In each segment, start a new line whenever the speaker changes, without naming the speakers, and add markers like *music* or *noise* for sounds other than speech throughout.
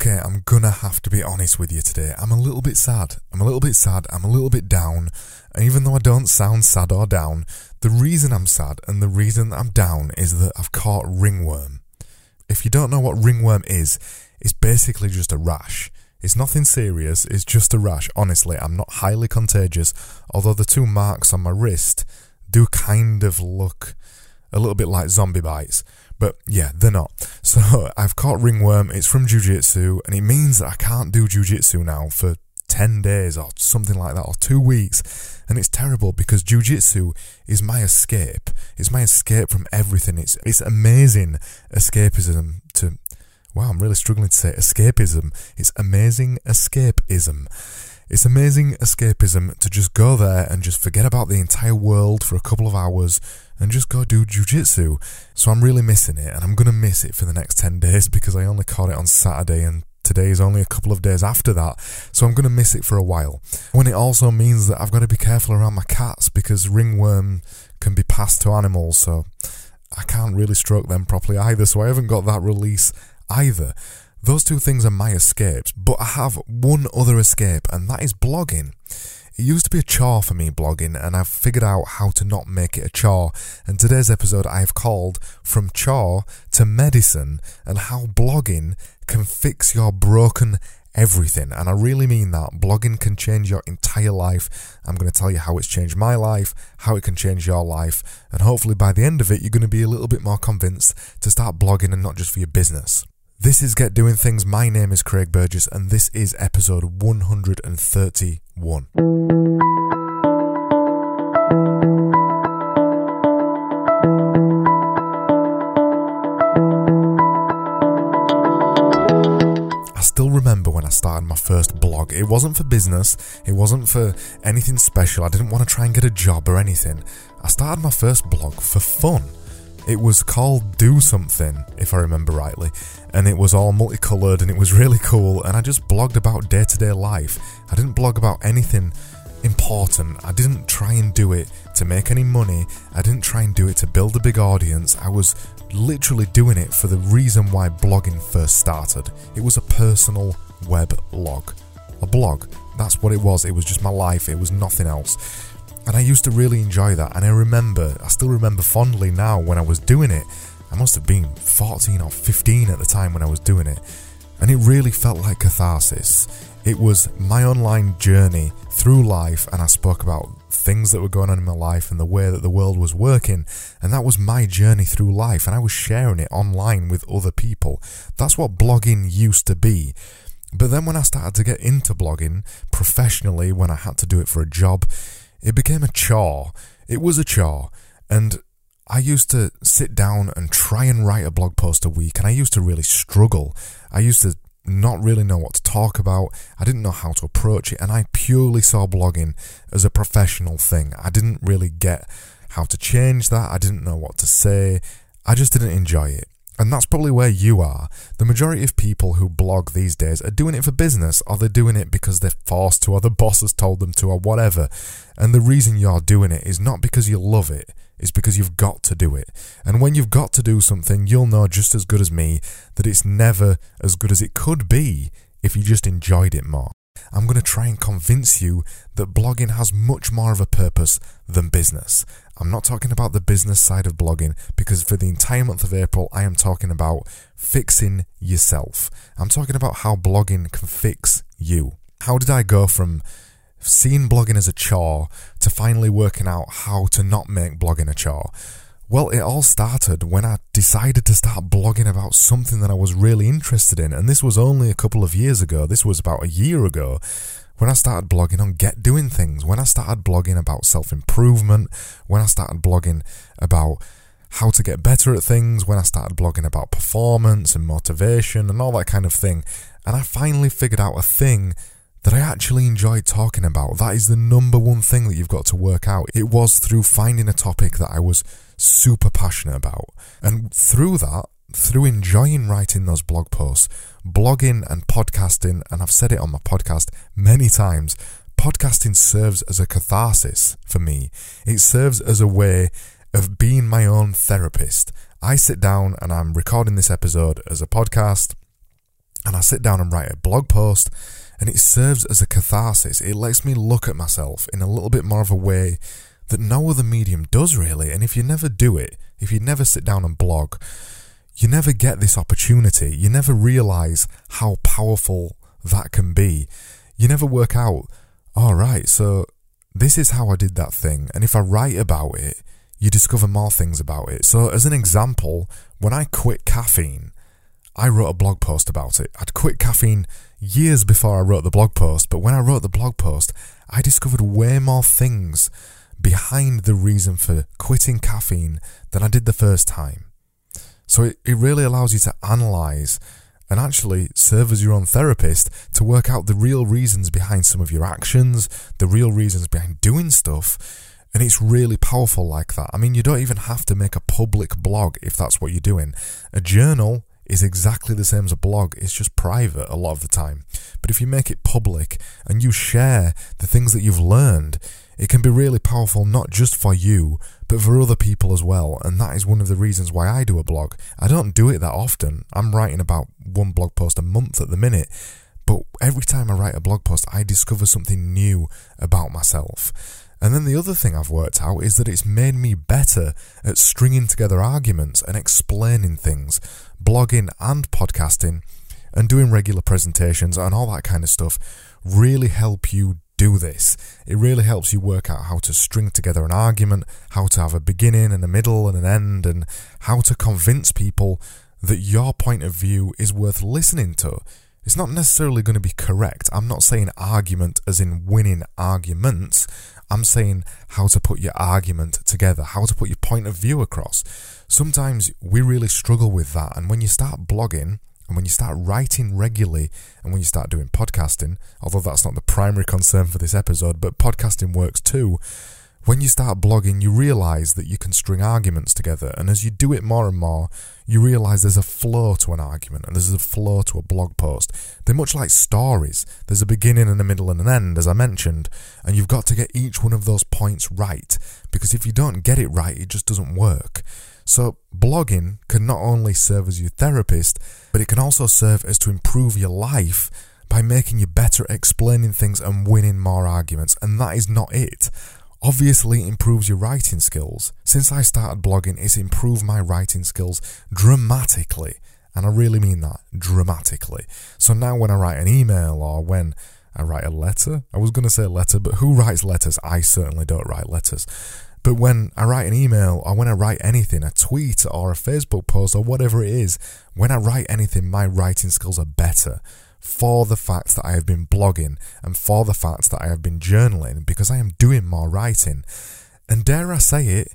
Okay, I'm gonna have to be honest with you today. I'm a little bit sad. I'm a little bit sad. I'm a little bit down. And even though I don't sound sad or down, the reason I'm sad and the reason I'm down is that I've caught ringworm. If you don't know what ringworm is, it's basically just a rash. It's nothing serious, it's just a rash. Honestly, I'm not highly contagious, although the two marks on my wrist do kind of look a little bit like zombie bites. But yeah, they're not. *laughs* So I've caught ringworm, it's from jujitsu, and it means that I can't do jujitsu now for 10 days or something like that, or two weeks. And it's terrible because jujitsu is my escape. It's my escape from everything. It's, it's amazing escapism to, wow, I'm really struggling to say escapism. It's amazing escapism. It's amazing escapism to just go there and just forget about the entire world for a couple of hours and just go do jujitsu. So I'm really missing it and I'm going to miss it for the next 10 days *laughs* because I only caught it on Saturday and today is only a couple of days after that. So I'm going to miss it for a while. When it also means that I've got to be careful around my cats because ringworm can be passed to animals. So I can't really stroke them properly either. So I haven't got that release either. Those two things are my escapes, but I have one other escape, and that is blogging. It used to be a chore for me blogging, and I've figured out how to not make it a chore. And today's episode I've called From Chore to Medicine and how blogging can fix your broken everything. And I really mean that. Blogging can change your entire life. I'm going to tell you how it's changed my life, how it can change your life, and hopefully by the end of it, you're going to be a little bit more convinced to start blogging and not just for your business. This is Get Doing Things. My name is Craig Burgess, and this is episode 131. I still remember when I started my first blog. It wasn't for business, it wasn't for anything special. I didn't want to try and get a job or anything. I started my first blog for fun. It was called Do Something, if I remember rightly, and it was all multicolored and it was *laughs* really cool. And I just blogged about day to day life. I didn't blog about anything important. I didn't try and do it to make any money. I didn't try and do it to build a big audience. I was literally doing it for the reason why blogging first started. It was a personal web log. A blog. That's what it was. It was just my life. It was nothing else. And I used to really enjoy that. And I remember, I still remember fondly now when I was doing it. I must have been 14 or 15 at the time when I was doing it. And it really felt like catharsis. It was my online journey through life, and I spoke about things that were going on in my life and the way that the world was working. And that was my journey through life, and I was sharing it online with other people. That's what blogging used to be. But then when I started to get into blogging professionally, when I had to do it for a job, it became a chore. It was a chore. And I used to sit down and try and write a blog post a week, and I used to really struggle. I used to not really know what to talk about. I didn't know how to approach it, and I purely saw blogging as a professional thing. I didn't really get how to change that. I didn't know what to say. I just didn't enjoy it. And that's probably where you are. The majority of people who blog these days are doing it for business, or they're doing it because they're forced to, or the boss has told them to, or whatever. And the reason you're doing it is not because you love it, it's because you've got to do it. And when you've got to do something, you'll know just as good as me that it's never as good as it could be if you just enjoyed it more. I'm going to try and convince you that blogging has much more of a purpose than business. I'm not talking about the business side of blogging because for the entire month of April, I am talking about fixing yourself. I'm talking about how blogging can fix you. How did I go from seeing blogging as a chore to finally working out how to not make blogging a chore? Well, it all started when I decided to start blogging about something that I was really interested in, and this was only a couple of years ago. This was about a year ago when I started blogging on Get Doing Things, when I started blogging about self improvement, when I started blogging about how to get better at things, when I started blogging about performance and motivation and all that kind of thing. And I finally figured out a thing that I actually enjoyed talking about. That is the number one thing that you've got to work out. It was through finding a topic that I was super passionate about. And through that, through enjoying writing those blog posts, blogging and podcasting, and I've said it on my podcast many times, podcasting serves as a catharsis for me. It serves as a way of being my own therapist. I sit down and I'm recording this episode as a podcast. and I sit down and write a blog post, and it serves as a catharsis. It lets me look at myself in a little bit more of a way that no other medium does really. And if you never do it, if you never sit down and blog, you never get this opportunity. You never realize how powerful that can be. You never work out, all right, so this is how I did that thing. And if I write about it, you discover more things about it. So, as an example, when I quit caffeine, I wrote a blog post about it. I'd quit caffeine years before I wrote the blog post, but when I wrote the blog post, I discovered way more things behind the reason for quitting caffeine than I did the first time. So it, it really allows you to analyze and actually serve as your own therapist to work out the real reasons behind some of your actions, the real reasons behind doing stuff. And it's really powerful like that. I mean, you don't even have to make a public blog if that's what you're doing. A journal is exactly the same as a blog, it's just private a lot of the time. But if you make it public and you share the things that you've learned, it can be really powerful not just for you, but for other people as well. And that is one of the reasons why I do a blog. I don't do it that often. I'm writing about one blog post a month at the minute. But every time I write a blog post, I discover something new about myself. And then the other thing I've worked out is that it's made me better at stringing together arguments and explaining things, blogging and podcasting, and doing regular presentations and all that kind of stuff really help you do this. It really helps you work out how to string together an argument, how to have a beginning and a middle and an end, and how to convince people that your point of view is worth listening to. It's not necessarily going to be correct. I'm not saying argument as in winning arguments. I'm saying how to put your argument together, how to put your point of view across. Sometimes we really struggle with that, and when you start blogging, and when you start writing regularly and when you start doing podcasting, although that's not the primary concern for this episode, but podcasting works too. When you start blogging, you realize that you can string arguments together. And as you do it more and more, you realize there's a flow to an argument and there's a flow to a blog post. They're much like stories. There's a beginning and a middle and an end, as I mentioned. And you've got to get each one of those points right. Because if you don't get it right, it just doesn't work. So, blogging can not only serve as your therapist, but it can also serve as to improve your life by making you better at explaining things and winning more arguments. And that is not it. Obviously, it improves your writing skills. Since I started blogging, it's improved my writing skills dramatically. And I really mean that dramatically. So now, when I write an email or when I write a letter, I was going to say letter, but who writes letters? I certainly don't write letters. But when I write an email or when I write anything, a tweet or a Facebook post or whatever it is, when I write anything, my writing skills are better for the fact that I have been blogging and for the fact that I have been journaling because I am doing more writing. And dare I say it,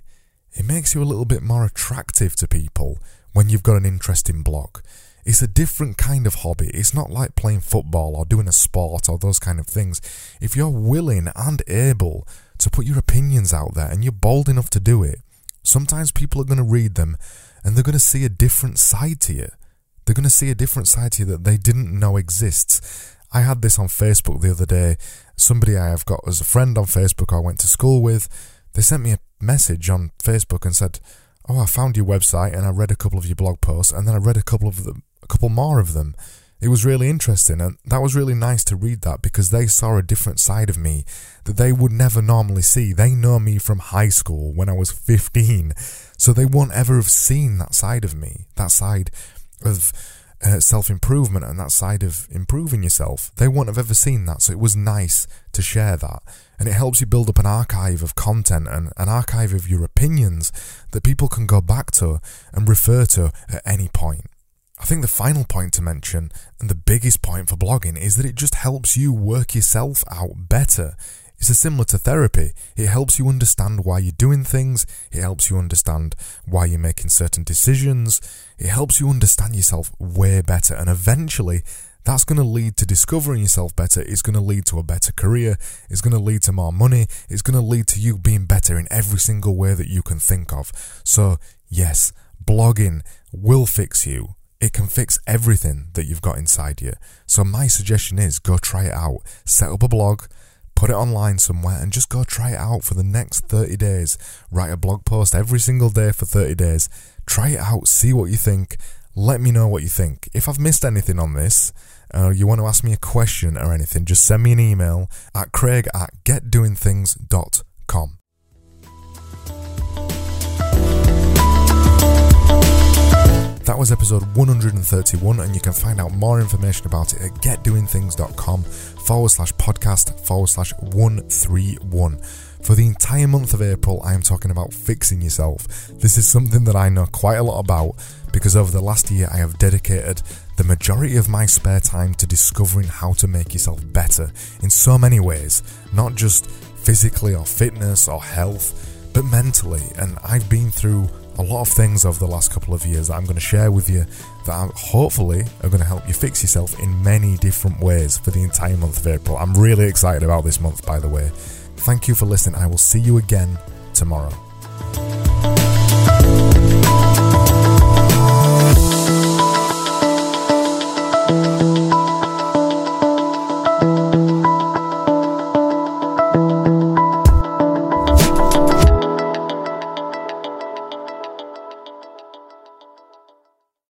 it makes you a little bit more attractive to people when you've got an interesting blog. It's a different kind of hobby. It's not like playing football or doing a sport or those kind of things. If you're willing and able to put your opinions out there and you're bold enough to do it, sometimes people are going to read them and they're going to see a different side to you. They're going to see a different side to you that they didn't know exists. I had this on Facebook the other day. Somebody I have got as a friend on Facebook I went to school with, they sent me a message on Facebook and said, "Oh, I found your website and I read a couple of your blog posts and then I read a couple of them, a couple more of them it was really interesting and that was really nice to read that because they saw a different side of me that they would never normally see. They know me from high school when I was 15, so they won't ever have seen that side of me, that side of uh, self improvement and that side of improving yourself. They won't have ever seen that, so it was nice to share that. And it helps you build up an archive of content and an archive of your opinions that people can go back to and refer to at any point. I think the final point to mention, and the biggest point for blogging, is that it just helps you work yourself out better. It's similar to therapy. It helps you understand why you're doing things. It helps you understand why you're making certain decisions. It helps you understand yourself way better. And eventually, that's going to lead to discovering yourself better. It's going to lead to a better career. It's going to lead to more money. It's going to lead to you being better in every single way that you can think of. So, yes, blogging will fix you it can fix everything that you've got inside you. So, my suggestion is go try it out. Set up a blog, put it online somewhere, and just go try it out for the next 30 days. Write a blog post every single day for 30 days. Try it out, see what you think. let me know what you think. If I've missed anything on this, or you want to ask me a question or anything, just send me an email at craig at getdoingthings.com. That was episode 131, and you can find out more information about it at getdoingthings.com forward slash podcast forward slash 131. For the entire month of April, I am talking about fixing yourself. This is something that I know quite a lot about because over the last year I have dedicated the majority of my spare time to discovering how to make yourself better in so many ways, not just physically or fitness or health, but mentally. And I've been through a lot of things over the last couple of years that I'm going to share with you that hopefully are going to help you fix yourself in many different ways for the entire month of April. I'm really excited about this month, by the way. Thank you for listening. I will see you again tomorrow.